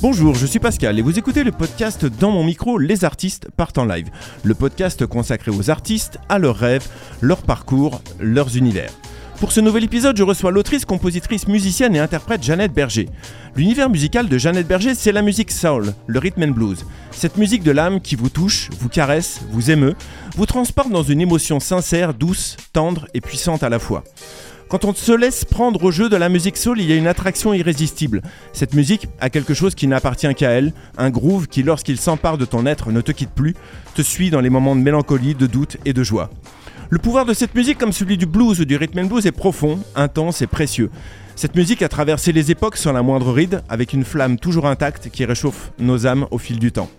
Bonjour, je suis Pascal et vous écoutez le podcast Dans mon micro, les artistes partent en live. Le podcast consacré aux artistes, à leurs rêves, leurs parcours, leurs univers. Pour ce nouvel épisode, je reçois l'autrice, compositrice, musicienne et interprète Jeannette Berger. L'univers musical de Jeannette Berger, c'est la musique soul, le rhythm and blues. Cette musique de l'âme qui vous touche, vous caresse, vous émeut, vous transporte dans une émotion sincère, douce, tendre et puissante à la fois. Quand on se laisse prendre au jeu de la musique soul, il y a une attraction irrésistible. Cette musique a quelque chose qui n'appartient qu'à elle, un groove qui, lorsqu'il s'empare de ton être, ne te quitte plus, te suit dans les moments de mélancolie, de doute et de joie. Le pouvoir de cette musique, comme celui du blues ou du rhythm and blues, est profond, intense et précieux. Cette musique a traversé les époques sans la moindre ride, avec une flamme toujours intacte qui réchauffe nos âmes au fil du temps.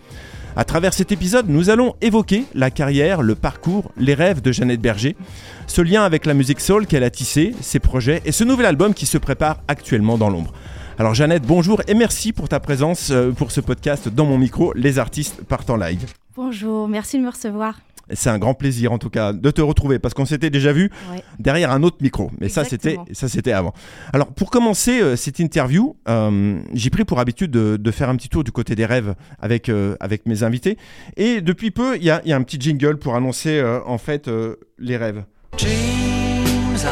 À travers cet épisode, nous allons évoquer la carrière, le parcours, les rêves de Jeannette Berger, ce lien avec la musique soul qu'elle a tissé, ses projets et ce nouvel album qui se prépare actuellement dans l'ombre. Alors Jeannette, bonjour et merci pour ta présence euh, pour ce podcast dans mon micro, Les artistes partent en live. Bonjour, merci de me recevoir. C'est un grand plaisir en tout cas de te retrouver parce qu'on s'était déjà vu derrière un autre micro. Mais ça c'était ça c'était avant. Alors pour commencer euh, cette interview, euh, j'ai pris pour habitude de, faire un petit tour du côté des rêves avec euh, avec mes invités. Et depuis peu, il y a, y a, un petit jingle pour annoncer en fait les rêves. Ça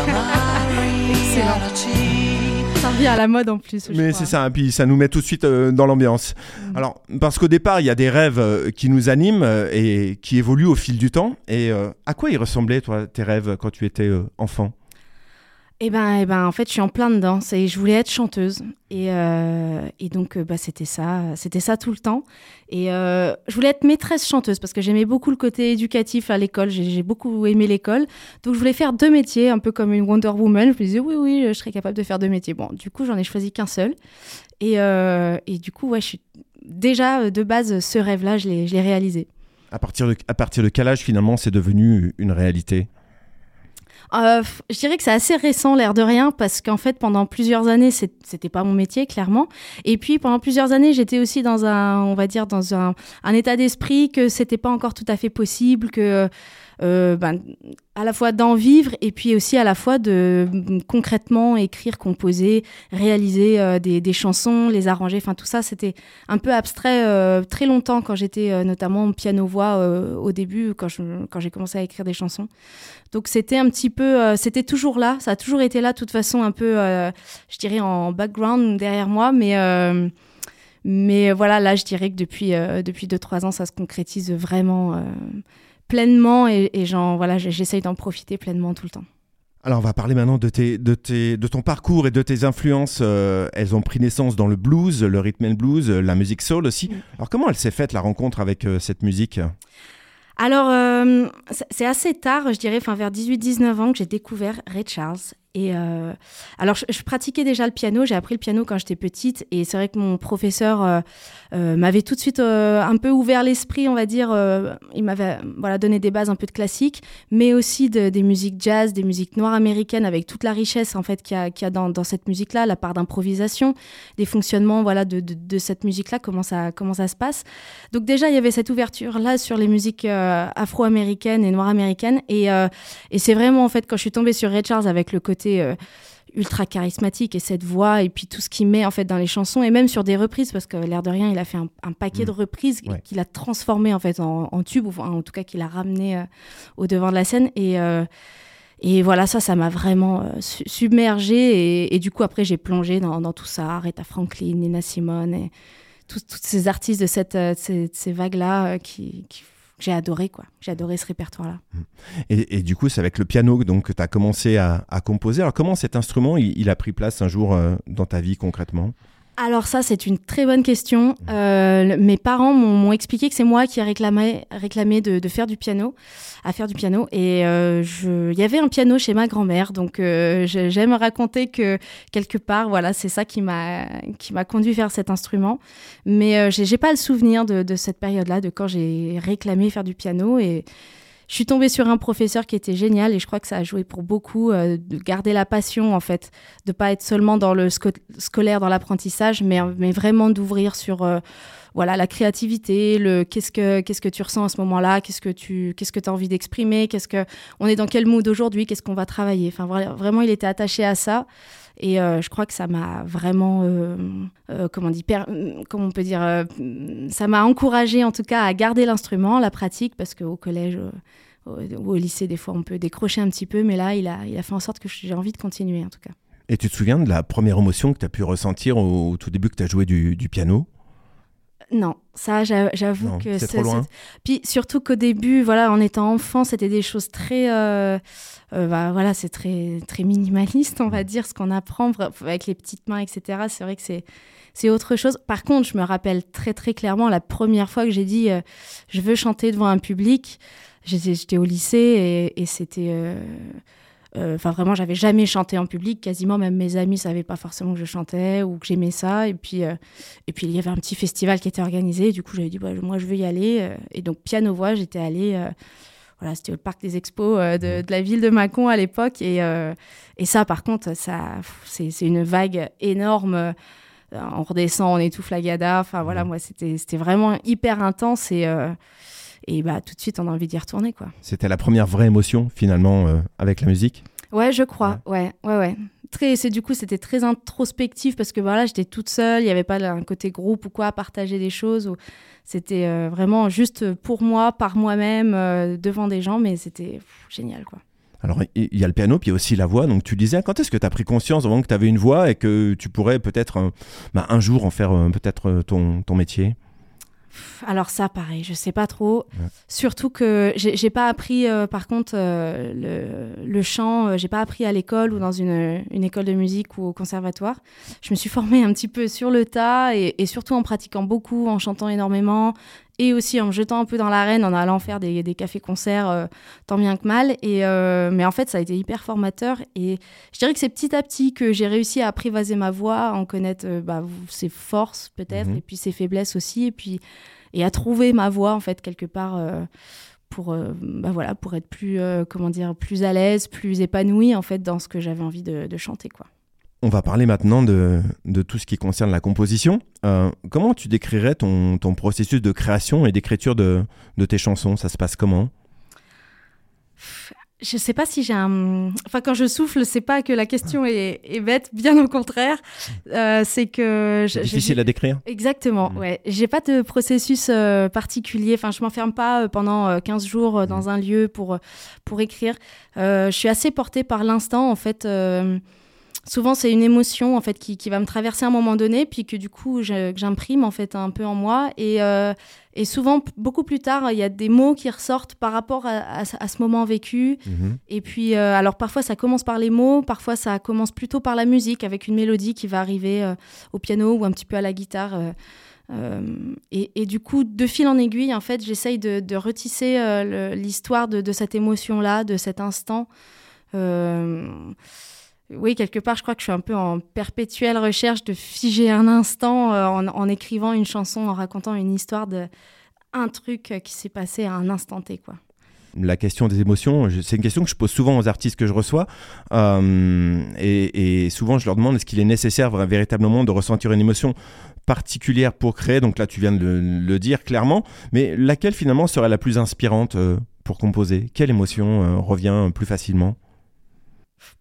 revient à la mode en plus. Mais c'est ça, et puis ça nous met tout de suite euh, dans l'ambiance. Mm. Alors, parce qu'au départ, il y a des rêves euh, qui nous animent euh, et qui évoluent au fil du temps. Et à quoi ils ressemblaient, toi, tes rêves, quand tu étais enfant? Eh ben, eh ben, en fait, je suis en plein dedans. Et je voulais être chanteuse. Et, euh, donc, euh, bah, c'était ça, c'était ça tout le temps. Et euh, je voulais être maîtresse chanteuse parce que j'aimais beaucoup le côté éducatif à l'école. J'ai beaucoup aimé l'école. Donc, je voulais faire deux métiers, un peu comme une Wonder Woman. Je me disais, oui, oui, je serais capable de faire deux métiers. Bon, du coup, j'en ai choisi qu'un seul. Et, et, du coup, ouais, je suis déjà de base, ce rêve-là, je l'ai réalisé. À partir, de, à partir de quel âge, finalement, c'est devenu une réalité? Euh, je dirais que c'est assez récent, l'air de rien, parce qu'en fait, pendant plusieurs années, c'était pas mon métier, clairement. Et puis, pendant plusieurs années, j'étais aussi dans un, on va dire, dans un, un état d'esprit que c'était pas encore tout à fait possible, que ben, à la fois d'en vivre et puis aussi à la fois de concrètement écrire, composer, réaliser euh, des, chansons, les arranger. Enfin, tout ça, c'était un peu abstrait euh, très longtemps quand j'étais euh, notamment piano-voix au début, quand, j'ai commencé à écrire des chansons. Donc, c'était un petit peu, c'était toujours là, ça a toujours été là, de toute façon, un peu, je dirais, en background derrière moi, mais. mais voilà, là, je dirais que depuis, depuis 2-3 ans, ça se concrétise vraiment pleinement et, et voilà, j'essaye d'en profiter pleinement tout le temps. Alors on va parler maintenant de, tes, de, tes, de ton parcours et de tes influences. Euh, elles ont pris naissance dans le blues, le rhythm and blues, la musique soul aussi. Alors comment elle s'est faite la rencontre avec euh, cette musique? Alors, euh, c'est assez tard, je dirais, enfin vers 18-19 ans que j'ai découvert Ray Charles et euh, alors, je, pratiquais déjà le piano. J'ai appris le piano quand j'étais petite. Et c'est vrai que mon professeur euh, euh, m'avait tout de suite un peu ouvert l'esprit, on va dire. il m'avait voilà, donné des bases un peu de classique, mais aussi de, des musiques jazz, des musiques noires américaines, avec toute la richesse en fait qu'il y a, dans, cette musique-là, la part d'improvisation, des fonctionnements voilà, de, de, de cette musique-là, comment ça, comment ça se passe. Donc, déjà, il y avait cette ouverture-là sur les musiques afro-américaines et noires américaines. Et, et c'est vraiment, en fait, quand je suis tombée sur Ray Charles avec le côté euh, ultra charismatique et cette voix et puis tout ce qu'il met en fait dans les chansons et même sur des reprises parce que l'air de rien il a fait un, paquet de mm. reprises qu'il a transformé en fait en, tube ou en tout cas qu'il a ramené euh, au devant de la scène et euh, et voilà ça ça m'a vraiment submergé et, du coup après j'ai plongé dans, tout ça Aretha Franklin Nina Simone et toutes ces artistes de cette ces, vagues là qui, qui j'ai adoré quoi. J'ai adoré ce répertoire-là. Mmh. Et, du coup, c'est avec le piano donc, que tu as commencé à, composer. Alors comment cet instrument, il, a pris place un jour euh, dans ta vie concrètement? Alors ça, c'est une très bonne question. Euh, mes parents m'ont expliqué que c'est moi qui ai réclamé, réclamé de, faire du piano, à faire du piano. Et euh, il y avait un piano chez ma grand-mère, donc euh, j'aime raconter que quelque part, voilà, c'est ça qui m'a qui m'a conduit vers cet instrument. Mais j'ai pas le souvenir de, de cette période-là, de quand j'ai réclamé faire du piano et je suis tombée sur un professeur qui était génial et je crois que ça a joué pour beaucoup euh, de garder la passion en fait, de pas être seulement dans le scolaire, dans l'apprentissage, mais, vraiment d'ouvrir sur euh, voilà, la créativité, le qu'est-ce que qu'est-ce que tu ressens à ce moment-là, qu'est-ce que tu qu'est-ce que tu as envie d'exprimer, qu'est-ce que on est dans quel mood aujourd'hui, qu'est-ce qu'on va travailler. Enfin vraiment, il était attaché à ça. Et euh, je crois que ça m'a vraiment, euh, euh, comment, dit, comment on peut dire, ça m'a encouragé en tout cas à garder l'instrument, la pratique, parce qu'au collège ou au lycée, des fois, on peut décrocher un petit peu, mais là, il a, il a fait en sorte que j'ai envie de continuer en tout cas. Et tu te souviens de la première émotion que tu as pu ressentir au, tout début que tu as joué du piano? Non, ça, j'avoue que c'est loin. Puis surtout qu'au début, voilà, en étant enfant, c'était des choses très, euh, euh, bah, voilà, c'est très très minimaliste, on va dire, ce qu'on apprend avec les petites mains, etc. C'est vrai que c'est c'est autre chose. Par contre, je me rappelle très très clairement la première fois que j'ai dit euh, je veux chanter devant un public. J'étais au lycée et, et c'était euh, enfin, vraiment, j'avais jamais chanté en public. Quasiment, même mes amis savaient pas forcément que je chantais ou que j'aimais ça. Et puis, euh, et puis, il y avait un petit festival qui était organisé. du coup, j'avais dit, bah, moi, je veux y aller. Euh, et donc, piano-voix, j'étais allée. voilà, c'était au parc des expos de, de, la ville de Mâcon à l'époque. Et, et ça, par contre, ça, c'est une vague énorme on redescend, on étouffe la gada. Enfin voilà, moi c'était vraiment hyper intense et et bah, tout de suite, on a envie d'y retourner. quoi. C'était la première vraie émotion, finalement, euh, avec la musique Ouais, je crois. Ouais, ouais, ouais. Très, c'est du coup, c'était très introspectif parce que voilà, j'étais toute seule, il n'y avait pas un côté groupe ou quoi à partager des choses. Ou... C'était euh, vraiment juste pour moi, par moi-même, euh, devant des gens, mais c'était génial, quoi. Alors, il y a le piano, puis il y a aussi la voix. Donc, tu disais, quand est-ce que tu as pris conscience vraiment que tu avais une voix et que tu pourrais peut-être bah, un jour en faire peut-être ton, ton métier? Alors ça, pareil, je sais pas trop. Surtout que j'ai pas appris, euh, par contre, euh, le, chant, euh, j'ai pas appris à l'école ou dans une, école de musique ou au conservatoire. Je me suis formée un petit peu sur le tas et, surtout en pratiquant beaucoup, en chantant énormément et aussi en me jetant un peu dans l'arène, en allant faire des, cafés-concerts tant bien que mal. Et, mais en fait, ça a été hyper formateur. Et je dirais que c'est petit à petit que j'ai réussi à apprivoiser ma voix, à en connaître bah, ses forces peut-être, mhm. et puis ses faiblesses aussi. Et puis et à trouver ma voix en fait quelque part euh, pour euh, bah voilà pour être plus euh, comment dire plus à l'aise plus épanouie en fait dans ce que j'avais envie de, chanter quoi on va parler maintenant de, de, tout ce qui concerne la composition. comment tu décrirais ton, ton, processus de création et d'écriture de, de, tes chansons? Ça se passe comment? Je sais pas si j'ai un. Enfin, quand je souffle, c'est pas que la question est, bête, bien au contraire. Euh, c'est que. C'est difficile à décrire? Exactement, mmh. ouais. J'ai pas de processus euh, particulier. Enfin, je m'enferme pas euh, pendant 15 jours dans mmh. un lieu pour, pour écrire. je suis assez portée par l'instant, en fait souvent c'est une émotion en fait qui, qui, va me traverser à un moment donné puis que du coup j'imprime en fait un peu en moi et, euh, et, souvent beaucoup plus tard il y a des mots qui ressortent par rapport à, à, ce moment vécu mhm. et puis euh, alors parfois ça commence par les mots parfois ça commence plutôt par la musique avec une mélodie qui va arriver euh, au piano ou un petit peu à la guitare et, et, du coup, de fil en aiguille, en fait, j'essaye de, de, retisser l'histoire de, de, cette émotion-là, de cet instant oui, quelque part, je crois que je suis un peu en perpétuelle recherche de figer un instant euh, en, écrivant une chanson, en racontant une histoire de un truc qui s'est passé à un instant T. La question des émotions, c'est une question que je pose souvent aux artistes que je reçois. Euh, et, souvent, je leur demande est-ce qu'il est nécessaire véritablement de ressentir une émotion particulière pour créer? Donc là, tu viens de le, dire clairement. Mais laquelle finalement serait la plus inspirante euh, pour composer? Quelle émotion revient plus facilement?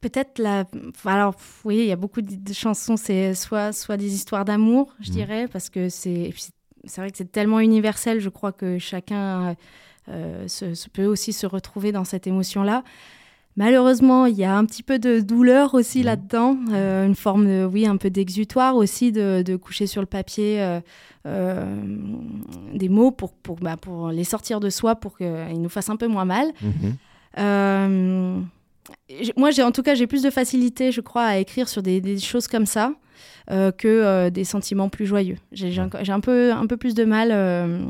Peut-être la. Alors, oui, il y a beaucoup de chansons, c'est soit, soit des histoires d'amour, je mmh. dirais, parce que c'est. C'est vrai que c'est tellement universel, je crois que chacun euh, se, peut aussi se retrouver dans cette émotion-là. Malheureusement, il y a un petit peu de douleur aussi mmh. là-dedans, euh, une forme, de, oui, un peu d'exutoire aussi, de, de, coucher sur le papier euh, des mots pour, pour, bah, pour les sortir de soi, pour qu'ils nous fassent un peu moins mal. Mmh moi, j'ai en tout cas, j'ai plus de facilité, je crois, à écrire sur des, choses comme ça euh, que euh, des sentiments plus joyeux. J'ai un, peu, un peu plus de mal. Euh,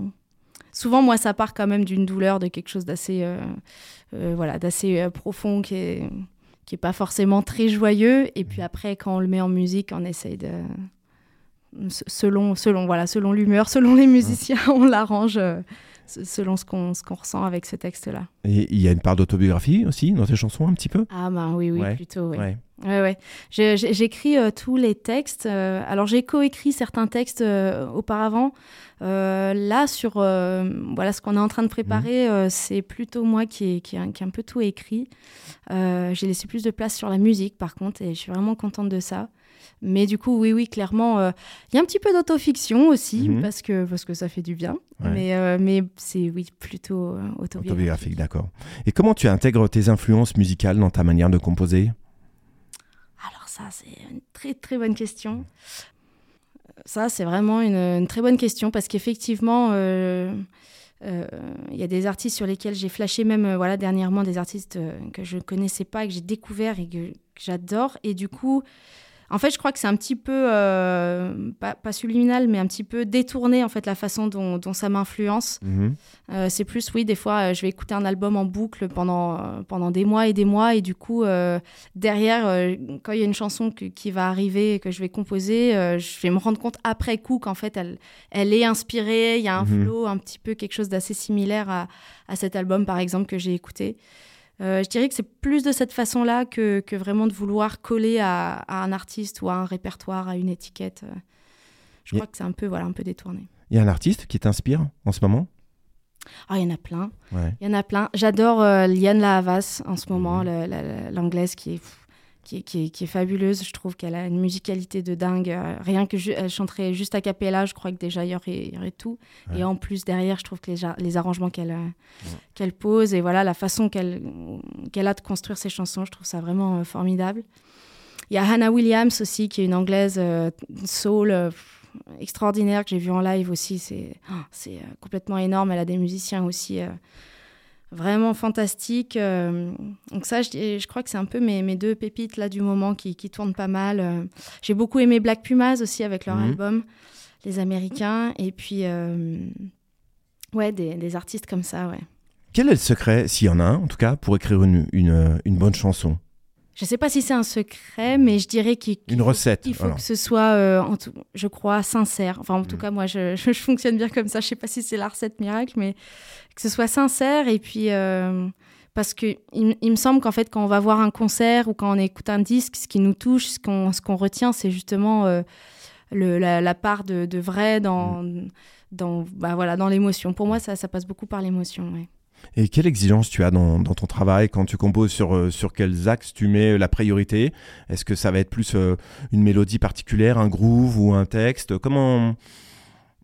souvent, moi, ça part quand même d'une douleur, de quelque chose d'assez, voilà, d'assez profond qui est qui est pas forcément très joyeux. Et puis après, quand on le met en musique, on essaye de selon selon voilà selon l'humeur, selon les musiciens, on l'arrange selon ce qu'on qu'on ressent avec ce texte-là. Et il y a une part d'autobiographie aussi dans tes chansons, un petit peu? Ah ben oui, oui, plutôt, oui. Ouais. Ouais, ouais. J'écris euh, tous les textes. Euh, alors, j'ai coécrit certains textes euh, auparavant. là, sur voilà, ce qu'on est en train de préparer, mhm. c'est plutôt moi qui ai, qui, qui un peu tout écrit. j'ai laissé plus de place sur la musique, par contre, et je suis vraiment contente de ça. Mais du coup, oui, oui, clairement, il y a un petit peu d'autofiction aussi, mhm. parce, que, parce que ça fait du bien. Mais, mais c'est, oui, plutôt autobiographique. Autobiographique, d'accord. Et comment tu intègres tes influences musicales dans ta manière de composer? Ça, c'est une très très bonne question. Ça, c'est vraiment une, très bonne question parce qu'effectivement, euh, euh, il y a des artistes sur lesquels j'ai flashé même euh, voilà dernièrement des artistes que je ne connaissais pas et que j'ai découvert et que j'adore et du coup en fait, je crois que c'est un petit peu, euh, pas, subliminal, mais un petit peu détourné, en fait, la façon dont, ça m'influence. Mhm. Euh, c'est plus, oui, des fois, euh, je vais écouter un album en boucle pendant, pendant des mois et des mois, et du coup, derrière, quand il y a une chanson qui va arriver et que je vais composer, je vais me rendre compte après coup qu'en fait, elle, elle est inspirée, il y a un mhm. flow, un petit peu quelque chose d'assez similaire à, à, cet album, par exemple, que j'ai écouté. Euh, je dirais que c'est plus de cette façon-là que, que, vraiment de vouloir coller à, un artiste ou à un répertoire, à une étiquette. Euh, je crois que c'est un peu, voilà, un peu détourné. Il y a un artiste qui t'inspire en ce moment? Ah, il y en a plein. Il y en a plein. J'adore euh, Liane Lahavas en ce moment, mhm. l'anglaise qui est qui est, fabuleuse. Je trouve qu'elle a une musicalité de dingue. Euh, rien que elle chanterait juste à capella, je crois que déjà il y aurait, tout. Et en plus, derrière, je trouve que les, les arrangements qu'elle euh, qu'elle pose et voilà la façon qu'elle qu'elle a de construire ses chansons, je trouve ça vraiment euh, formidable. Il y a Hannah Williams aussi, qui est une anglaise soul extraordinaire que j'ai vue en live aussi. C'est oh, c'est complètement énorme. Elle a des musiciens aussi vraiment fantastique. Euh, donc ça, je, je crois que c'est un peu mes, mes, deux pépites là du moment qui, qui tournent pas mal. Euh, j'ai beaucoup aimé Black Pumas aussi avec leur mhm. album, les Américains, et puis euh, ouais, des, des, artistes comme ça, ouais. Quel est le secret, s'il y en a un en tout cas, pour écrire une, une, une bonne chanson? Je ne sais pas si c'est un secret, mais je dirais qu'il recette. Il faut que ce soit, en tout, je crois, sincère. Enfin, en tout mhm. cas, moi, je, je, fonctionne bien comme ça. Je ne sais pas si c'est la recette miracle, mais que ce soit sincère et puis euh, parce que il, me semble qu'en fait quand on va voir un concert ou quand on écoute un disque, ce qui nous touche, ce qu'on ce qu'on retient, c'est justement euh, le, la, part de, de vrai dans mm. dans bah voilà dans l'émotion. Pour moi, ça, ça passe beaucoup par l'émotion. Et quelle exigence tu as dans, dans, ton travail quand tu composes sur, euh, sur quels axes tu mets la priorité? Est-ce que ça va être plus une mélodie particulière, un groove ou un texte? Comment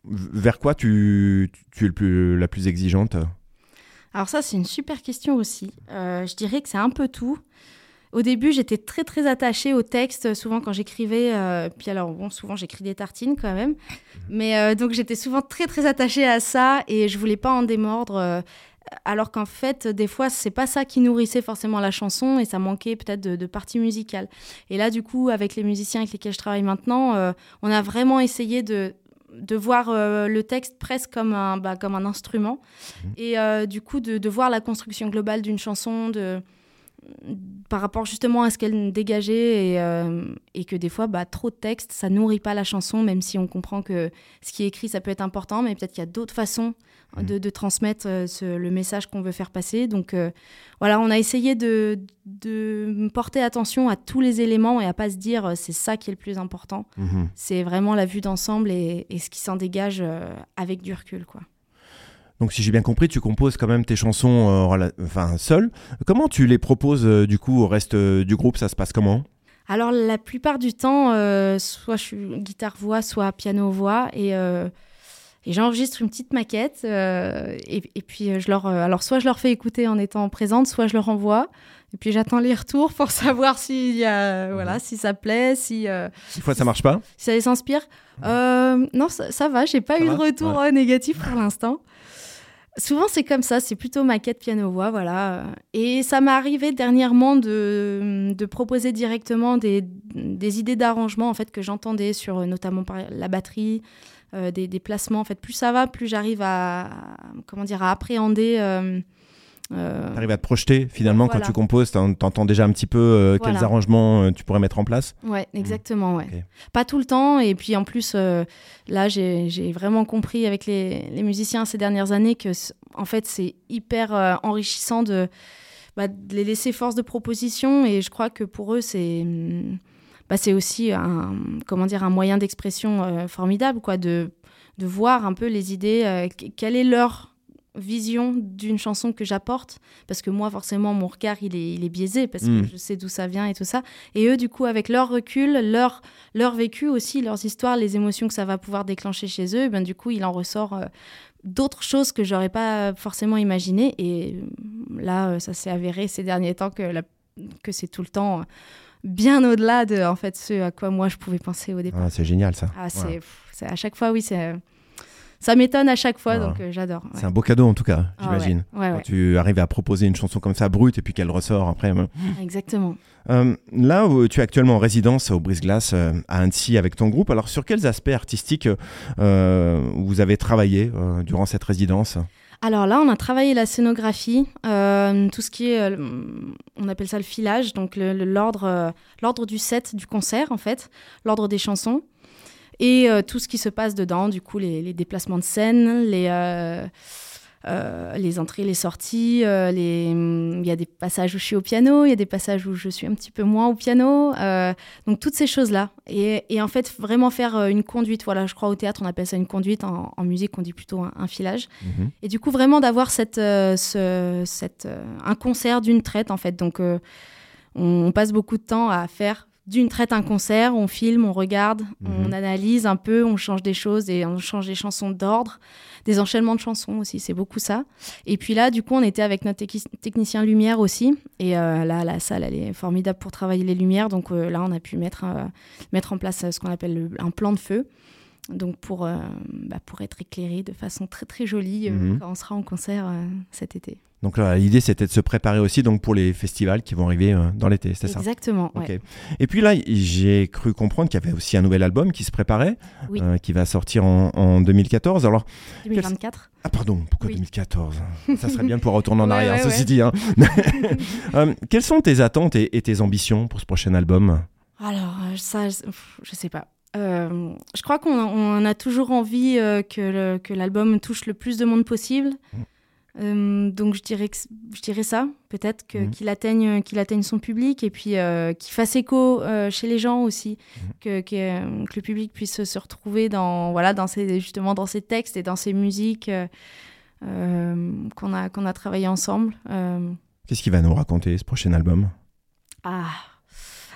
vers quoi tu, es le plus, la plus exigeante? Alors ça, c'est une super question aussi. Euh, je dirais que c'est un peu tout. Au début, j'étais très très attachée au texte, souvent quand j'écrivais. Euh, puis alors, bon, souvent j'écris des tartines quand même. Mais euh, donc j'étais souvent très très attachée à ça et je voulais pas en démordre. alors qu'en fait, des fois, c'est pas ça qui nourrissait forcément la chanson et ça manquait peut-être de, de partie musicale. Et là, du coup, avec les musiciens avec lesquels je travaille maintenant, on a vraiment essayé de de voir euh, le texte presque comme un, bah, comme un instrument. Mmh. Et euh, du coup, de, voir la construction globale d'une chanson, de, par rapport justement à ce qu'elle dégageait et, euh, et, que des fois, bah, trop de texte, ça nourrit pas la chanson, même si on comprend que ce qui est écrit, ça peut être important, mais peut-être qu'il y a d'autres façons mmh. de, transmettre euh, le message qu'on veut faire passer. Donc euh, voilà, on a essayé de, de, porter attention à tous les éléments et à pas se dire c'est ça qui est le plus important. Mmh. C'est vraiment la vue d'ensemble et, et, ce qui s'en dégage avec du recul, quoi. Donc si j'ai bien compris, tu composes quand même tes chansons euh, enfin seul. Comment tu les proposes euh, du coup au reste euh, du groupe? Ça se passe comment? Alors la plupart du temps, soit je suis guitare voix, soit piano voix et, et j'enregistre une petite maquette et, puis je leur alors soit je leur fais écouter en étant présente, soit je leur envoie. Et puis j'attends les retours pour savoir si y a, voilà, si ça plaît, si. Des fois ça marche pas? Si ça les inspire. non, ça, ça va. J'ai pas eu de retour négatif pour l'instant. Souvent, c'est comme ça, c'est plutôt maquette piano-voix, voilà. Et ça m'est arrivé dernièrement de, proposer directement des, idées d'arrangement, en fait, que j'entendais sur notamment la batterie, euh, des, des, placements. En fait, plus ça va, plus j'arrive à, comment dire, à appréhender euh, Euh, T'arrives à te projeter finalement Voilà. quand tu composes, t'en- t'entends déjà un petit peu euh, quels arrangements euh, tu pourrais mettre en place. Ouais, exactement, ouais. Pas tout le temps. Et puis en plus, euh, là, j'ai vraiment compris avec les, les musiciens ces dernières années que, en fait, c'est hyper enrichissant de, bah, de les laisser force de proposition. Et je crois que pour eux, c'est hum, bah, c'est aussi un, comment dire, un moyen d'expression formidable, quoi, de, de voir un peu les idées, qu- quelle est leur vision d'une chanson que j'apporte parce que moi forcément mon regard il est, il est biaisé parce que je sais d'où ça vient et tout ça et eux du coup avec leur recul leur leur vécu aussi leurs histoires les émotions que ça va pouvoir déclencher chez eux ben du coup il en ressort euh, d'autres choses que j'aurais pas forcément imaginé et euh, là euh, ça s'est avéré ces derniers temps que la- que c'est tout le temps euh, bien au-delà de en fait ce à quoi moi je pouvais penser au départ Ah, c'est génial ça. ah, c'est Ouais. pff, c'est- à chaque fois oui c'est ça m'étonne à chaque fois donc euh, j'adore ouais. C'est un beau cadeau en tout cas, Ah ouais. j'imagine. ouais, Quand tu arrives à proposer une chanson comme ça brute et puis qu'elle ressort après. exactement Euh, là où tu es actuellement en résidence au Brise-Glace euh, à Annecy avec ton groupe, alors sur quels aspects artistiques vous avez travaillé durant cette résidence? Alors là, on a travaillé la scénographie, euh, tout ce qui est, euh, on appelle ça le filage, donc l'ordre l'ordre du set du concert en fait, l'ordre des chansons, et euh, tout ce qui se passe dedans, du coup les, les déplacements de scène, les, euh, euh, les entrées, les sorties, euh, les- il y a des passages où je suis au piano, il y a des passages où je suis un petit peu moins au piano, euh, donc toutes ces choses-là. Et, et en fait, vraiment faire une conduite, voilà, je crois au théâtre on appelle ça une conduite, en, en musique on dit plutôt un- un filage. Mhm. Et du coup, vraiment d'avoir cette, ce- cette, un concert d'une traite, en fait. Donc, on, on passe beaucoup de temps à faire d'une traite un concert, on filme, on regarde, Mhm. on analyse un peu, on change des choses et on change des chansons d'ordre, des enchaînements de chansons aussi, c'est beaucoup ça. Et puis là, du coup, on était avec notre techni- technicien lumière aussi. Et euh, là, la salle, elle est formidable pour travailler les lumières. Donc euh, là, on a pu mettre, euh, mettre en place ce qu'on appelle le- un plan de feu. Donc pour, euh, bah, pour être éclairé de façon très très jolie euh, Mhm. quand on sera en concert euh, cet été. Donc là, l'idée c'était de se préparer aussi donc pour les festivals qui vont arriver dans l'été, c'est ça? Exactement, ouais. Et puis là, j'ai cru comprendre qu'il y avait aussi un nouvel album qui se préparait, Oui. qui va sortir en, en 2014. Alors, 2024. ah pardon, pourquoi Oui. 2014 Ça serait bien de pouvoir retourner en Ouais, arrière, ouais, ceci dit. hein. Quelles sont tes attentes et, et tes ambitions pour ce prochain album? Alors, ça, je sais pas. Euh, je crois qu'on on a toujours envie euh, que l'album touche le plus de monde possible. Mm. Euh, donc je dirais, que, c- je dirais ça, peut-être Mhm. qu'il atteigne, qu'il atteigne son public et puis qu'il fasse écho chez les gens aussi, Mhm. que, que, que le public puisse se retrouver dans, voilà, dans ces, justement dans ces textes et dans ces musiques qu'on a, qu'on a travaillé ensemble. Qu'est-ce qu'il va nous raconter ce prochain album? Ah.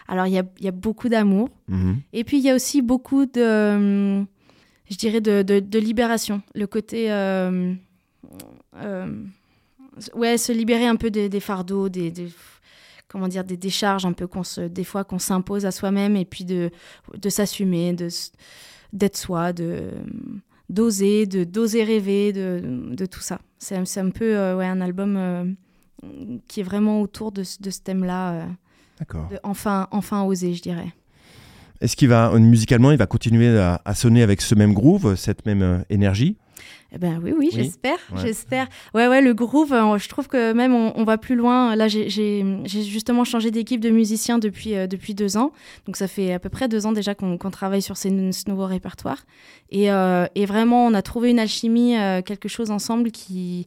Alors il y a, il y a beaucoup d'amour. Mhm. Et puis il y a aussi beaucoup de, hum, je dirais, de, de- de libération. Le côté, euh, euh, ouais, se libérer un peu des, des fardeaux, des, des- comment dire, des décharges un peu qu'on se, des fois qu'on s'impose à soi-même, et puis de, de s'assumer, de, d'être soi, de d'oser, de d'oser rêver, de, de tout ça. C'est, un- c'est un peu, euh, ouais, un album euh, qui est vraiment autour de, ce- de ce thème-là. euh, D'accord. enfin, enfin oser, je dirais. Est-ce qu'il va, euh, musicalement, il va continuer à, à sonner avec ce même groove, cette même euh, énergie? Eh ben oui, oui, Oui. j'espère, Ouais. j'espère. Ouais, ouais, le groove, euh, je trouve que même on, on va plus loin. Là, j'ai- justement changé d'équipe de musiciens depuis, euh, depuis deux ans. Donc ça fait à peu près deux ans déjà qu'on travaille sur ces, ce nouveau répertoire. Et, et vraiment, on a trouvé une alchimie, quelque chose ensemble qui...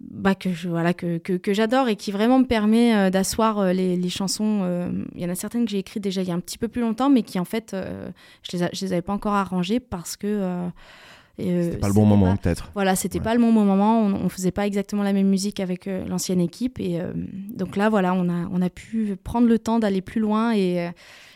Bah, que je- voilà que, que, que j'adore et qui vraiment me permet euh, d'asseoir euh, les, les chansons. euh, Il y en a certaines que j'ai écrites déjà il y a un petit peu plus longtemps, mais qui en fait, je les, a- je les avais pas encore arrangées parce que C'était pas le bon moment, peut-être. voilà, c'était Ouais. pas le bon moment. On, on faisait pas exactement la même musique avec l'ancienne équipe. Et donc là, voilà, on a, on a pu prendre le temps d'aller plus loin et,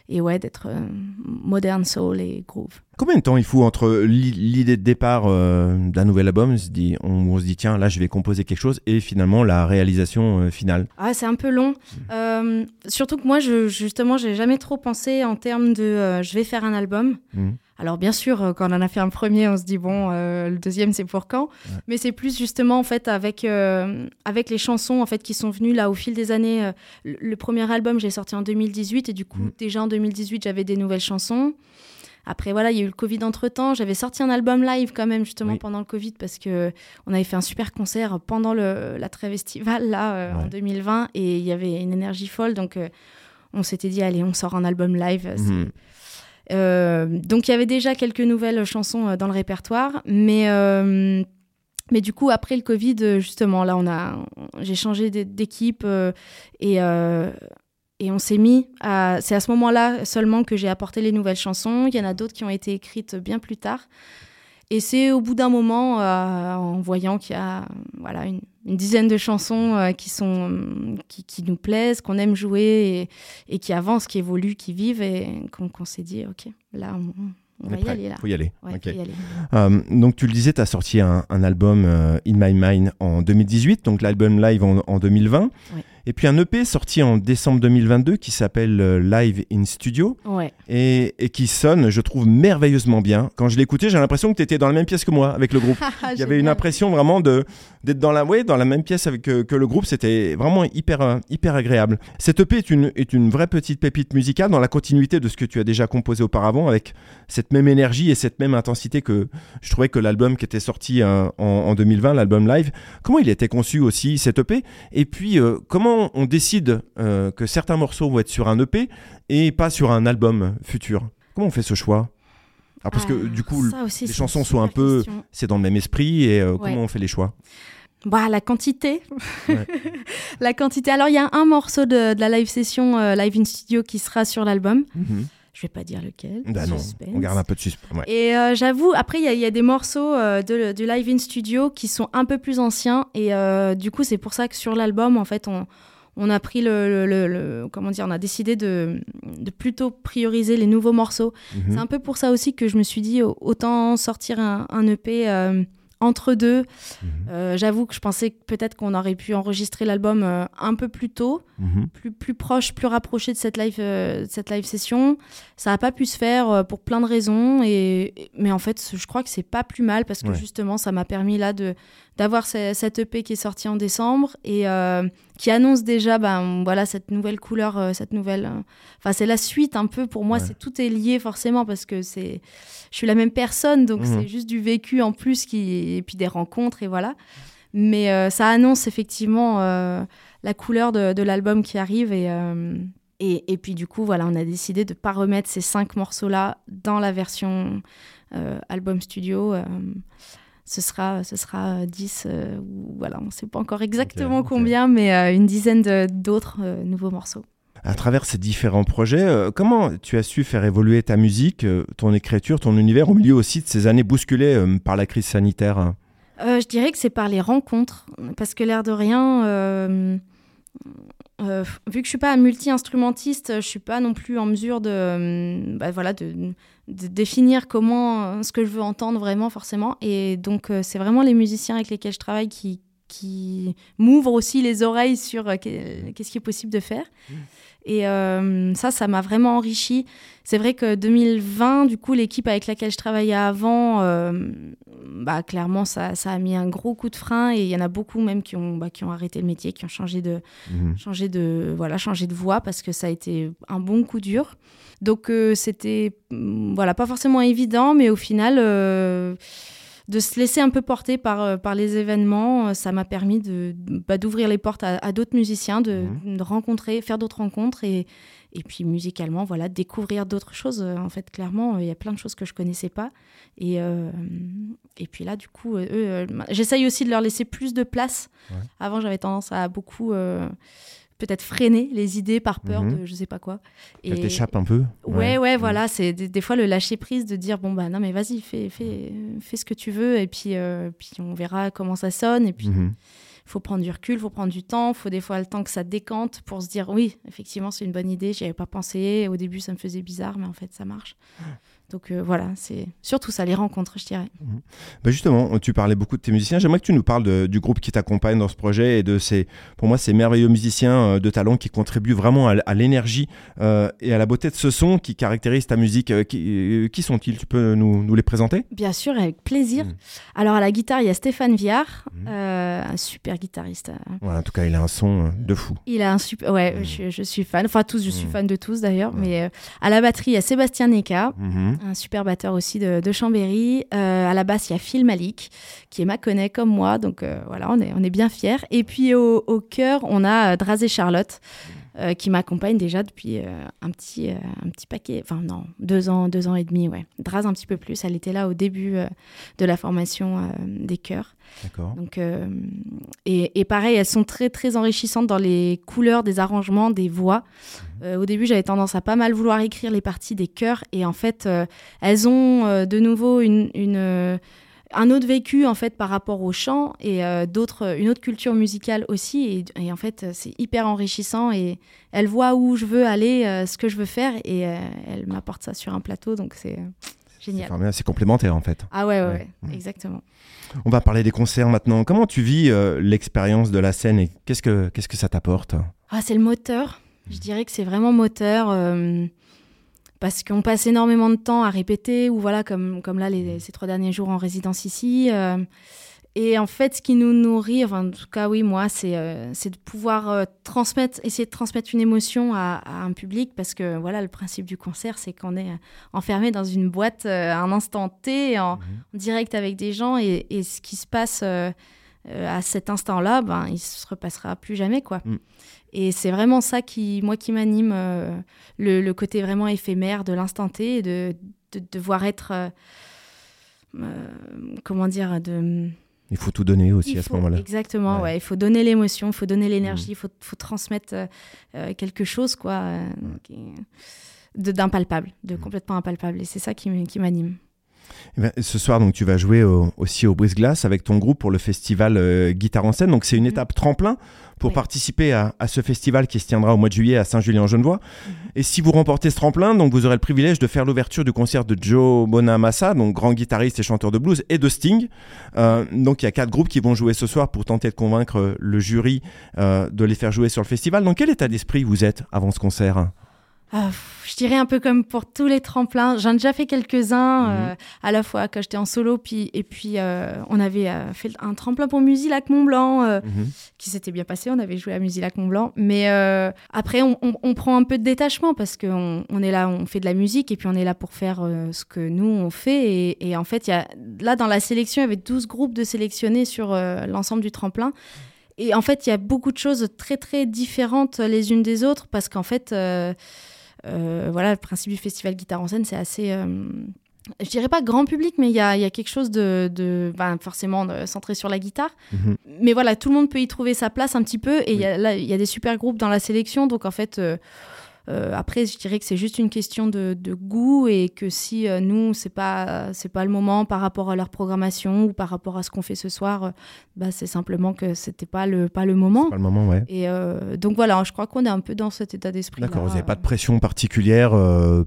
et ouais, d'être euh, moderne soul et groove. Combien de temps il faut entre l'i- l'idée de départ euh, d'un nouvel album, on se, dit, on, on se dit tiens là je vais composer quelque chose et finalement la réalisation euh, finale? Ah, c'est un peu long. Euh, surtout que moi, je, justement, j'ai jamais trop pensé en termes de euh, je vais faire un album. Mhm. Alors bien sûr, euh, quand on en a fait un premier, on se dit bon, euh, le deuxième c'est pour quand Ouais. Mais c'est plus justement en fait avec euh, avec les chansons en fait qui sont venues là au fil des années. euh, le, le premier album j'ai sorti en 2018 et du coup Mhm. déjà en 2018 j'avais des nouvelles chansons. Après, voilà, il y a eu le Covid entre-temps. J'avais sorti un album live quand même, justement, pendant le Covid, parce que on avait fait un super concert pendant le, la trêve estivale, là, en 2020, et il y avait une énergie folle. Donc, on s'était dit, allez, on sort un album live. Mhm. Euh, donc, il y avait déjà quelques nouvelles chansons dans le répertoire, mais... mais du coup, après le Covid, justement, là, on a, j'ai changé d'équipe et, et on s'est mis à. C'est à ce moment-là seulement que j'ai apporté les nouvelles chansons. Il y en a d'autres qui ont été écrites bien plus tard. Et c'est au bout d'un moment, euh, en voyant qu'il y a voilà, une, dizaine de chansons euh, qui, sont, qui, nous plaisent, qu'on aime jouer et, qui avancent, qui évoluent, qui vivent, et qu'on s'est dit, OK, là, on, va y aller. Là. Faut y aller. Euh, donc tu le disais, tu as sorti un, album In My Mind en 2018, donc l'album live en, en 2020. Oui. Et puis un EP sorti en décembre 2022 qui s'appelle euh, Live in Studio. Et, qui sonne, je trouve, merveilleusement bien. Quand je l'écoutais, j'ai l'impression que tu étais dans la même pièce que moi avec le groupe. Il y avait une impression vraiment de d'être dans la ouais, dans la même pièce avec euh, que, le groupe. C'était vraiment hyper euh, hyper agréable. Cette EP est une est une vraie petite pépite musicale dans la continuité de ce que tu as déjà composé auparavant avec cette même énergie et cette même intensité que je trouvais que l'album qui était sorti en, en, 2020, l'album live. Comment il était conçu aussi cette EP Et puis comment on décide euh, que certains morceaux vont être sur un EP et pas sur un album futur Comment on fait ce choix? Ah, Parce que du coup, les chansons sont un peu. C'est dans le même esprit et euh, comment on fait les choix? Bah, la quantité. la quantité. Alors, il y a un morceau de, la live session euh, Live in Studio qui sera sur l'album. Mhm. Je vais pas dire lequel. Bah non, on garde un peu de suspense. Et euh, j'avoue, après, il y, a des morceaux euh, de, du live in studio qui sont un peu plus anciens. Et euh, du coup, c'est pour ça que sur l'album, en fait, on, on a pris le, le, comment dire, on a décidé de, de plutôt prioriser les nouveaux morceaux. Mhm. C'est un peu pour ça aussi que je me suis dit autant sortir un, un EP entre deux. Mhm. Euh, j'avoue que je pensais peut-être qu'on aurait pu enregistrer l'album euh, un peu plus tôt, mhm. plus, plus proche, plus rapproché de cette live, euh, cette live session. Ça n'a pas pu se faire pour plein de raisons, et, mais en fait, je crois que c'est pas plus mal parce que justement, ça m'a permis là de d'avoir cette EP qui est sortie en décembre et qui annonce déjà ben, voilà, cette nouvelle couleur, cette nouvelle. Enfin, c'est la suite un peu pour moi, c'est tout est lié forcément parce que c'est je suis la même personne, donc c'est mhm. juste du vécu en plus qui, et puis des rencontres et voilà. Mais euh, ça annonce effectivement euh, la couleur de, l'album qui arrive euh, et, et, puis du coup, voilà, on a décidé de ne pas remettre ces cinq morceaux-là dans la version album studio. Ce sera, ce sera 10, voilà, on ne sait pas encore exactement combien, mais une dizaine d'autres nouveaux morceaux. À travers ces différents projets, euh, comment tu as su faire évoluer ta musique, euh, ton écriture, ton univers au milieu aussi de ces années bousculées euh, par la crise sanitaire? Je dirais que c'est par les rencontres, parce que l'air de rien, vu que je suis pas multi-instrumentiste, je suis pas non plus en mesure de, bah, voilà, de, définir comment, ce que je veux entendre vraiment forcément. Et donc c'est vraiment les musiciens avec lesquels je travaille qui, qui m'ouvrent aussi les oreilles sur qu'est-ce qui est possible de faire. Mmh. Et euh, ça, ça m'a vraiment enrichi. C'est vrai que 2020, du coup, l'équipe avec laquelle je travaillais avant, euh, bah, clairement, ça, ça, a mis un gros coup de frein. Et il y en a beaucoup même qui ont, bah, qui ont arrêté le métier, qui ont changé de, mhm. changé de, voilà, changé de voie parce que ça a été un bon coup dur. Donc, euh, c'était voilà, pas forcément évident, mais au final de se laisser un peu porter par, euh, par les événements, euh, ça m'a permis de, bah, d'ouvrir les portes à, d'autres musiciens, de, mhm. de, rencontrer, faire d'autres rencontres et, et puis musicalement, voilà, découvrir d'autres choses. Euh, en fait, clairement, il y a plein de choses que je connaissais pas. Et, et puis là, du coup, eux, j'essaye aussi de leur laisser plus de place. Avant, j'avais tendance à beaucoup peut-être freiner les idées par peur mhm. de je sais pas quoi. Et t'échappe un peu. Ouais, ouais, voilà. C'est des, fois le lâcher prise de dire bon bah non mais vas-y fais, fais, fais ce que tu veux et puis euh, puis on verra comment ça sonne et puis. il mhm. Faut prendre du recul, faut prendre du temps, faut des fois le temps que ça décante pour se dire oui, effectivement, c'est une bonne idée, j'y avais pas pensé. Au début, ça me faisait bizarre, mais en fait, ça marche. Donc euh, voilà, c'est surtout ça, les rencontres, je dirais. Mhm. Bah justement, tu parlais beaucoup de tes musiciens. J'aimerais que tu nous parles du groupe qui t'accompagne dans ce projet et de ces, pour moi, ces merveilleux musiciens euh, de talent qui contribuent vraiment à, l'énergie euh, et à la beauté de ce son qui caractérise ta musique. qui, qui sont-ils? Tu peux nous, nous, les présenter? Bien sûr, avec plaisir. Mhm. Alors à la guitare, il y a Stéphane Viard, mhm. un super guitariste. en tout cas, il a un son de fou. Il a un super. Ouais, je, suis fan. Enfin, tous, je suis fan de tous d'ailleurs. Mais à la batterie, il y a Sébastien Neka. Un super batteur aussi de, de Chambéry. à la basse, il y a Phil Malik, qui est Maconnet comme moi, donc voilà, on est, on est bien fiers. Et puis au, au chœur, on a Drazé Charlotte. Euh, qui m'accompagne déjà depuis euh, un, petit, euh, un petit paquet, enfin non, deux ans, deux ans et demi, ouais. Draz un petit peu plus, elle était là au début de la formation des chœurs. D'accord. Donc, et, et, pareil, elles sont très très enrichissantes dans les couleurs des arrangements, des voix. Mhm. au début, j'avais tendance à pas mal vouloir écrire les parties des chœurs, et en fait, elles ont de nouveau une, une un autre vécu en fait par rapport au chant et euh, d'autres, une autre culture musicale aussi. Et, en fait, c'est hyper enrichissant et elle voit où je veux aller, euh, ce que je veux faire et euh, elle m'apporte ça sur un plateau. Donc c'est génial. C'est complémentaire en fait. Ah ouais, ouais, mmh. exactement. On va parler des concerts maintenant. Comment tu vis l'expérience de la scène et qu'est-ce que, qu'est-ce que ça t'apporte? Ah, C'est le moteur. Je dirais que c'est vraiment moteur parce qu'on passe énormément de temps à répéter, ou voilà, comme, comme là, ces trois derniers jours en résidence ici. Euh, et en fait, ce qui nous nourrit, enfin, en tout cas, oui, moi, c'est euh, de pouvoir euh, transmettre, essayer de transmettre une émotion à, un public, parce que voilà, le principe du concert, c'est qu'on est enfermé dans une boîte à un instant T, en, mhm. direct avec des gens, et, et, ce qui se passe à cet instant-là, ben, il se repassera plus jamais, quoi. Mm. Et c'est vraiment ça qui, moi, qui m'anime, euh, le, côté vraiment éphémère de l'instant T, de, de devoir être, euh, euh, comment dire, de... Il faut tout donner aussi à ce moment-là. Exactement, ouais. Il faut donner l'émotion, il faut donner l'énergie, il faut, faut, transmettre quelque chose, quoi, d'impalpable, de, complètement impalpable. Et c'est ça qui m'anime. Eh ben, ce soir, donc, tu vas jouer aussi au Brise-Glace avec ton groupe pour le festival euh, Guitare en scène. Donc, c'est une mm. étape tremplin pour participer à, ce festival qui se tiendra au mois de juillet à Saint-Julien-en-Genevois. Mm. Et si vous remportez ce tremplin, donc, vous aurez le privilège de faire l'ouverture du concert de Joe Bonamassa, donc grand guitariste et chanteur de blues, et de Sting. Euh, donc, il y a quatre groupes qui vont jouer ce soir pour tenter de convaincre le jury euh, de les faire jouer sur le festival. Dans quel état d'esprit vous êtes avant ce concert? Ah, je dirais un peu comme pour tous les tremplins. J'en ai déjà fait quelques-uns, mhm. euh, à la fois quand j'étais en solo, puis, et puis euh, on avait euh, fait un tremplin pour Musilac Mont-Blanc, mhm. qui s'était bien passé. On avait joué à Musilac Mont-Blanc. Mais après, on, prend un peu de détachement parce qu'on on est là, on fait de la musique, et puis on est là pour faire ce que nous, on fait. Et, et en fait, y a, là, dans la sélection, il y avait 12 groupes de sélectionnés sur l'ensemble du tremplin. Et en fait, il y a beaucoup de choses très, très différentes les unes des autres parce qu'en fait... Euh, voilà, le principe du festival Guitare en scène, c'est assez euh, je dirais pas grand public, mais il y a, y a, quelque chose de, de ben, forcément centré sur la guitare. Mhm. Mais voilà, tout le monde peut y trouver sa place un petit peu. Et il y, a, y a des super groupes dans la sélection. Donc en fait, euh, euh, après, je dirais que c'est juste une question de, goût et que si euh, nous, c'est pas c'est pas le moment par rapport à leur programmation ou par rapport à ce qu'on fait ce soir, euh, bah, c'est simplement que c'était pas le pas le moment. Pas le moment, ouais. Et donc voilà, je crois qu'on est un peu dans cet état d'esprit. D'accord, vous n'avez pas de pression particulière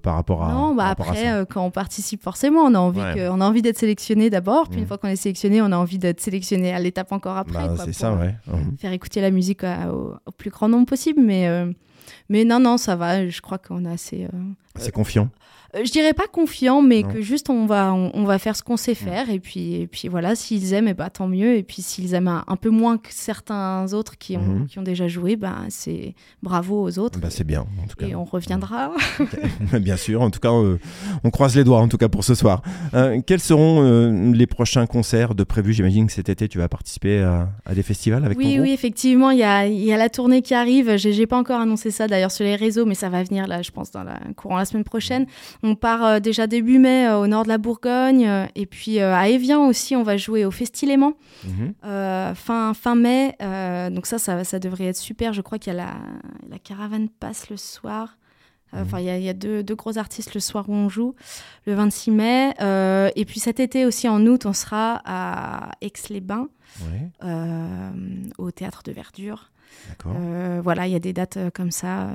par rapport à. Non, bah après, quand on participe, forcément, on a envie on a envie d'être sélectionné d'abord, puis une mmh. fois qu'on est sélectionné, on a envie d'être sélectionné à l'étape encore après. Bah, c'est ça, ouais. Mmh. Faire écouter la musique au, au, plus grand nombre possible, mais mais non, non, ça va. Je crois qu'on a assez. Euh, assez confiant. Euh, je dirais pas confiant, mais que juste on va, on, va faire ce qu'on sait faire. Et, puis, et puis voilà, s'ils aiment, et bah, tant mieux. Et puis s'ils aiment un, peu moins que certains autres qui ont, mhm. qui ont déjà joué, bah, c'est bravo aux autres. Bah, c'est bien, en tout cas. Et on reviendra. bien sûr, en tout cas, euh, on croise les doigts en tout cas pour ce soir. Euh, quels seront les prochains concerts de prévus? J'imagine que cet été, tu vas participer à, des festivals avec oui, ton Oui, effectivement, il y a, y a la tournée qui arrive. J'ai pas encore annoncé ça d'ailleurs sur les réseaux, mais ça va venir là, je pense, dans la courant la semaine prochaine. On part euh, déjà début mai euh, au nord de la Bourgogne. Euh, et puis à Évian aussi, on va jouer au Festilément mhm. fin, fin mai. donc ça, ça, ça, devrait être super. Je crois qu'il y a la, la caravane passe le soir. Mhm. Enfin, il y, a, deux, deux, gros artistes le soir où on joue, le 26 mai. et puis cet été aussi, en août, on sera à Aix-les-Bains, au Théâtre de Verdure. Euh, voilà, il y a des dates euh, comme ça, euh,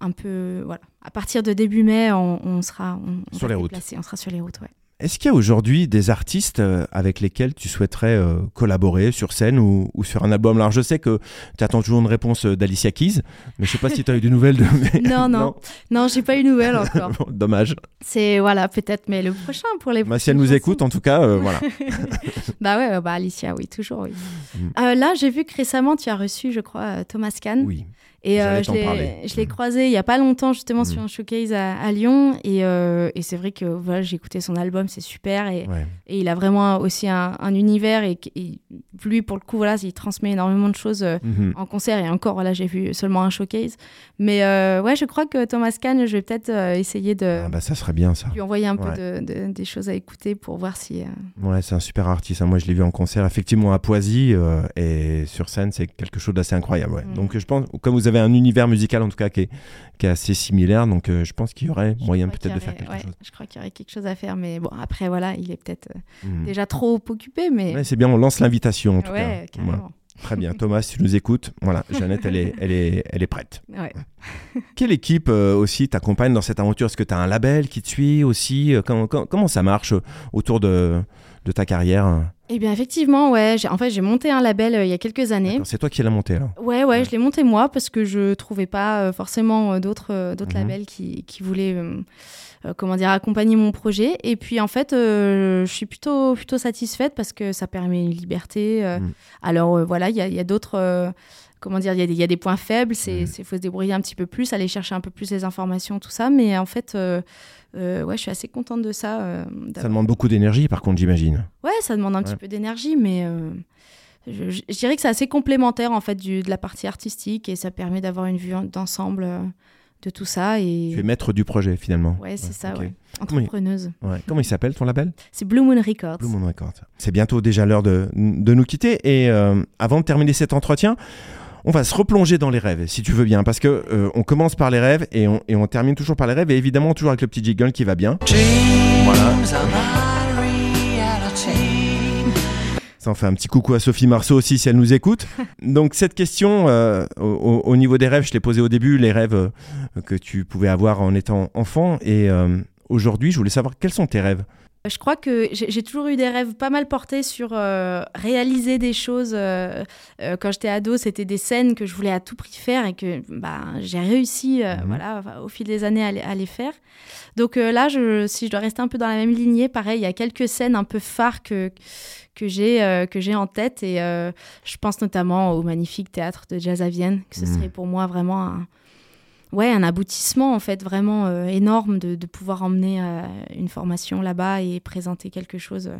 un peu. Voilà. À partir de début mai, on, sera sur les routes. On sera sur les routes, ouais. Est-ce qu'il y a aujourd'hui des artistes euh, avec lesquels tu souhaiterais euh, collaborer sur scène ou, ou, sur un album? Alors je sais que tu attends toujours une réponse euh, d'Alicia Keys, mais je sais pas si tu as eu des nouvelles de... non, non, non, j'ai pas eu de nouvelles encore. Dommage. C'est, voilà, peut-être, mais le prochain pour les bah, Si elle nous écoute, en tout cas, euh, voilà. bah ouais, bah Alicia, oui, toujours, oui. Mm. là, j'ai vu que récemment, tu as reçu, je crois, Thomas Kahn. Oui. Et euh, je l'ai croisé il y a pas longtemps justement sur un showcase à, Lyon. Et, euh, et c'est vrai que voilà j'ai écouté son album c'est super. Et, et, il a vraiment aussi un, un univers et, lui pour le coup voilà il transmet énormément de choses euh, mhm. en concert. Et encore voilà j'ai vu seulement un showcase. Mais ouais je crois que Thomas Kahn je vais peut-être essayer de ah bah ça serait bien ça. lui envoyer un peu de, des choses à écouter pour voir si ouais c'est un super artiste hein. moi je l'ai vu en concert effectivement à Poisy et sur scène c'est quelque chose d'assez incroyable mm. donc je pense comme vous avez un univers musical en tout cas qui est, qui est assez similaire. Donc euh, je pense qu'il y aurait moyen peut-être de faire quelque chose. Je crois qu'il y aurait quelque chose à faire, mais bon après voilà, il est peut-être euh, hmm. déjà trop occupé, mais. c'est bien, on lance l'invitation en tout cas. Très bien, Thomas, tu nous écoutes, voilà, Jeannette, elle est, elle est, elle est prête. Quelle équipe euh, aussi t'accompagne dans cette aventure? Est-ce que tu as un label qui te suit aussi? Comment, comment, ça marche autour de, de ta carrière? Eh bien, effectivement, ouais. En fait, j'ai monté un label euh, il y a quelques années. C'est toi qui l'as monté, alors Ouais, ouais, je l'ai monté moi parce que je trouvais pas euh, forcément euh, d'autres d'autres mhm. labels qui, qui voulaient, comment dire, accompagner mon projet. Et puis, en fait, je suis plutôt, plutôt satisfaite parce que ça permet une liberté. Mhm. Alors, voilà, il y a, y a d'autres comment dire, il y, a des points faibles, c'est mhm. faut se débrouiller un petit peu plus, aller chercher un peu plus les informations, tout ça. Mais en fait, euh, ouais, je suis assez contente de ça. Euh, ça demande beaucoup d'énergie, par contre, j'imagine. Ouais, ça demande un petit peu d'énergie, mais euh, je, dirais que c'est assez complémentaire en fait du, de la partie artistique et ça permet d'avoir une vue d'ensemble de tout ça. Et... Tu es maître du projet finalement. Ouais, c'est ça, ouais. entrepreneuse. Comment il s'appelle ton label? C'est Blue Moon Records. Blue Moon Records. C'est bientôt déjà l'heure de, de, nous quitter et avant de terminer cet entretien, on va se replonger dans les rêves, si tu veux bien, parce que euh, on commence par les rêves et on, et on, termine toujours par les rêves, et évidemment toujours avec le petit jiggle qui va bien. Voilà. Ça en fait un petit coucou à Sophie Marceau aussi si elle nous écoute. Donc cette question, euh, au, niveau des rêves, je l'ai posée au début, les rêves euh, que tu pouvais avoir en étant enfant, et aujourd'hui, je voulais savoir quels sont tes rêves. Je crois que j'ai toujours eu des rêves pas mal portés sur euh, réaliser des choses. Euh, euh, quand j'étais ado, c'était des scènes que je voulais à tout prix faire et que bah, j'ai réussi mhm. voilà, au fil des années à, les faire. Donc là, je, si je dois rester un peu dans la même lignée, pareil, il y a quelques scènes un peu phares que, que j'ai que j'ai en tête et je pense notamment au magnifique théâtre de jazz à Vienne, que ce mhm. serait pour moi vraiment un, ouais, un aboutissement en fait vraiment euh, énorme de, pouvoir emmener euh, une formation là-bas et présenter quelque chose euh,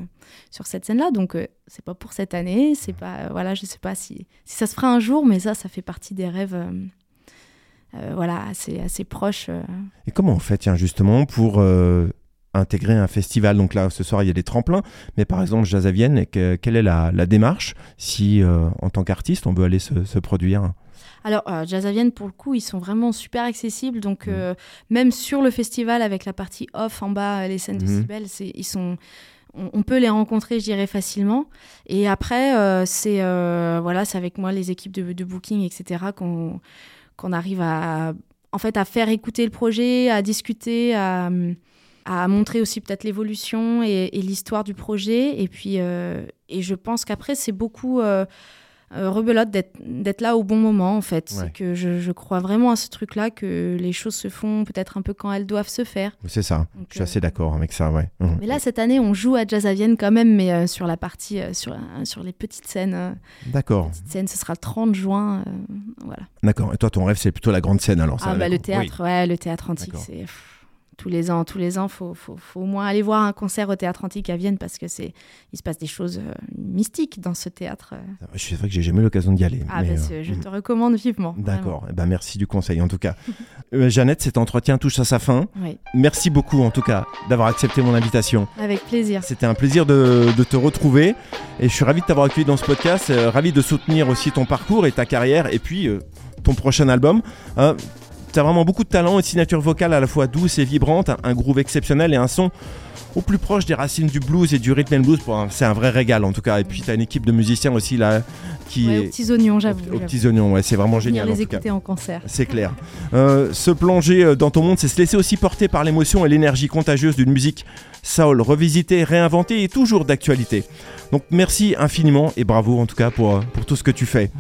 sur cette scène-là. Donc c'est pas pour cette année, c'est pas voilà, je sais pas si, si ça se fera un jour, mais ça, ça fait partie des rêves. voilà, assez, assez proches. Et comment on fait, tiens, justement, pour intégrer un festival? Donc là, ce soir, il y a des tremplins. Mais par exemple, Jazz à Vienne, quelle est la, démarche? Si, en tant qu'artiste, on veut aller se produire? Alors, euh, Jazz à Vienne, pour le coup, ils sont vraiment super accessibles. Donc, mm. euh, même sur le festival, avec la partie off en bas, euh, les scènes de mm-hmm. Cybelle, ils sont on, peut les rencontrer, je dirais, facilement. Et après, c'est voilà, c'est avec moi, les équipes de, booking, etc., qu'on qu'on arrive à, en fait, à faire écouter le projet, à discuter, à, à montrer aussi peut-être l'évolution et, et l'histoire du projet. Et puis, et je pense qu'après, c'est beaucoup euh, rebelote d'être là au bon moment en fait. C'est que je, crois vraiment à ce truc-là que les choses se font peut-être un peu quand elles doivent se faire. C'est ça. je suis assez d'accord avec ça, ouais. Mmh. Mais là cette année on joue à Jazz à Vienne quand même, mais euh, sur la partie sur sur les petites scènes. d'accord. Petites scènes, ce sera le 30 juin, voilà. D'accord. Et toi ton rêve c'est plutôt la grande scène alors ça, Ah bah le théâtre, ouais, le théâtre antique, c'est tous les ans, tous les ans, faut, faut, faut, au moins aller voir un concert au Théâtre Antique à Vienne parce que c'est, il se passe des choses euh, mystiques dans ce théâtre. Je C'est vrai que j'ai jamais eu l'occasion d'y aller. Ah, mais, euh, je te recommande vivement. D'accord. Eh ben, merci du conseil en tout cas. Euh, Jeannette, cet entretien touche à sa fin. Merci beaucoup en tout cas d'avoir accepté mon invitation. Avec plaisir. C'était un plaisir de, de, te retrouver et je suis ravi de t'avoir accueilli dans ce podcast. ravi de soutenir aussi ton parcours et ta carrière et puis ton prochain album. Hein, tu as vraiment beaucoup de talent, une signature vocale à la fois douce et vibrante, un, groove exceptionnel et un son au plus proche des racines du blues et du rhythm and blues. C'est un vrai régal en tout cas. Et puis tu as une équipe de musiciens aussi là qui ouais, est aux petits oignons, j'avoue. aux petits oignons. Ouais, c'est vraiment génial. en les tout cas. écouter en concert. C'est clair. Euh, se plonger euh, dans ton monde, c'est se laisser aussi porter par l'émotion et l'énergie contagieuse d'une musique soul, revisitée, réinventée et toujours d'actualité. Donc merci infiniment et bravo en tout cas pour, euh, pour tout ce que tu fais.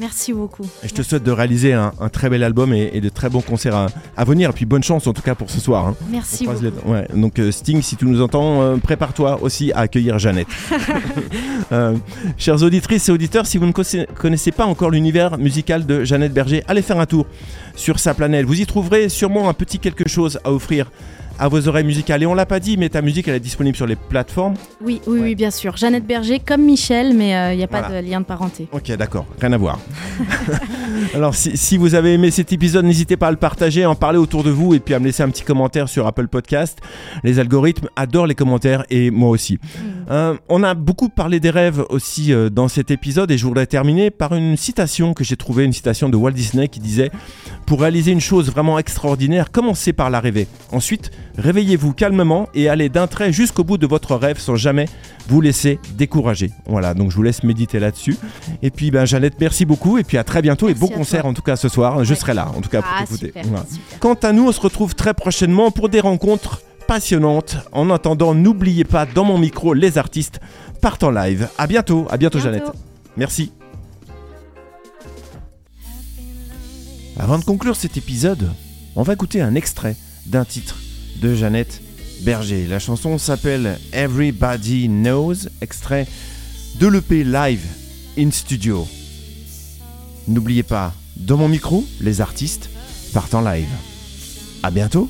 Merci beaucoup. Et je te souhaite de réaliser un, un très bel album et, et de très bons concerts à, à venir. Et puis bonne chance en tout cas pour ce soir. hein. Merci les- ouais, donc euh, Sting, si tu nous entends, euh, prépare-toi aussi à accueillir Jeannette. Euh, chères auditrices et auditeurs, si vous ne connaissez pas encore l'univers musical de Jeannette Berger, allez faire un tour sur sa planète. Vous y trouverez sûrement un petit quelque chose à offrir à vos oreilles musicales. Et on l'a pas dit, mais ta musique, elle est disponible sur les plateformes. Oui, oui, oui, bien sûr. Jeannette Berger, comme Michel, mais il n'y a pas Voilà. de lien de parenté. Ok, d'accord, rien à voir. Alors, si, si vous avez aimé cet épisode, n'hésitez pas à le partager, à en parler autour de vous et puis à me laisser un petit commentaire sur Apple Podcast. Les algorithmes adorent les commentaires et moi aussi. Euh, on a beaucoup parlé des rêves aussi euh, dans cet épisode et je voudrais terminer par une citation que j'ai trouvée, une citation de Walt Disney qui disait Pour réaliser une chose vraiment extraordinaire, commencez par la rêver. Ensuite, réveillez-vous calmement et allez d'un trait jusqu'au bout de votre rêve sans jamais vous laisser décourager. Voilà, donc je vous laisse méditer là-dessus. Et puis, ben, Jeannette, merci beaucoup et puis à très bientôt et bon concert toi. en tout cas ce soir. Je serai là en tout cas pour Ah, t'écouter. Voilà. Quant à nous, on se retrouve très prochainement pour des rencontres passionnantes. En attendant, n'oubliez pas dans mon micro, les artistes partent en live. À bientôt, à bientôt, Bientôt. Jeannette. Merci. Avant de conclure cet épisode, on va écouter un extrait d'un titre de Jeannette Berger. La chanson s'appelle Everybody Knows, extrait de l'EP Live in Studio. N'oubliez pas, dans mon micro, les artistes partent en live. À bientôt!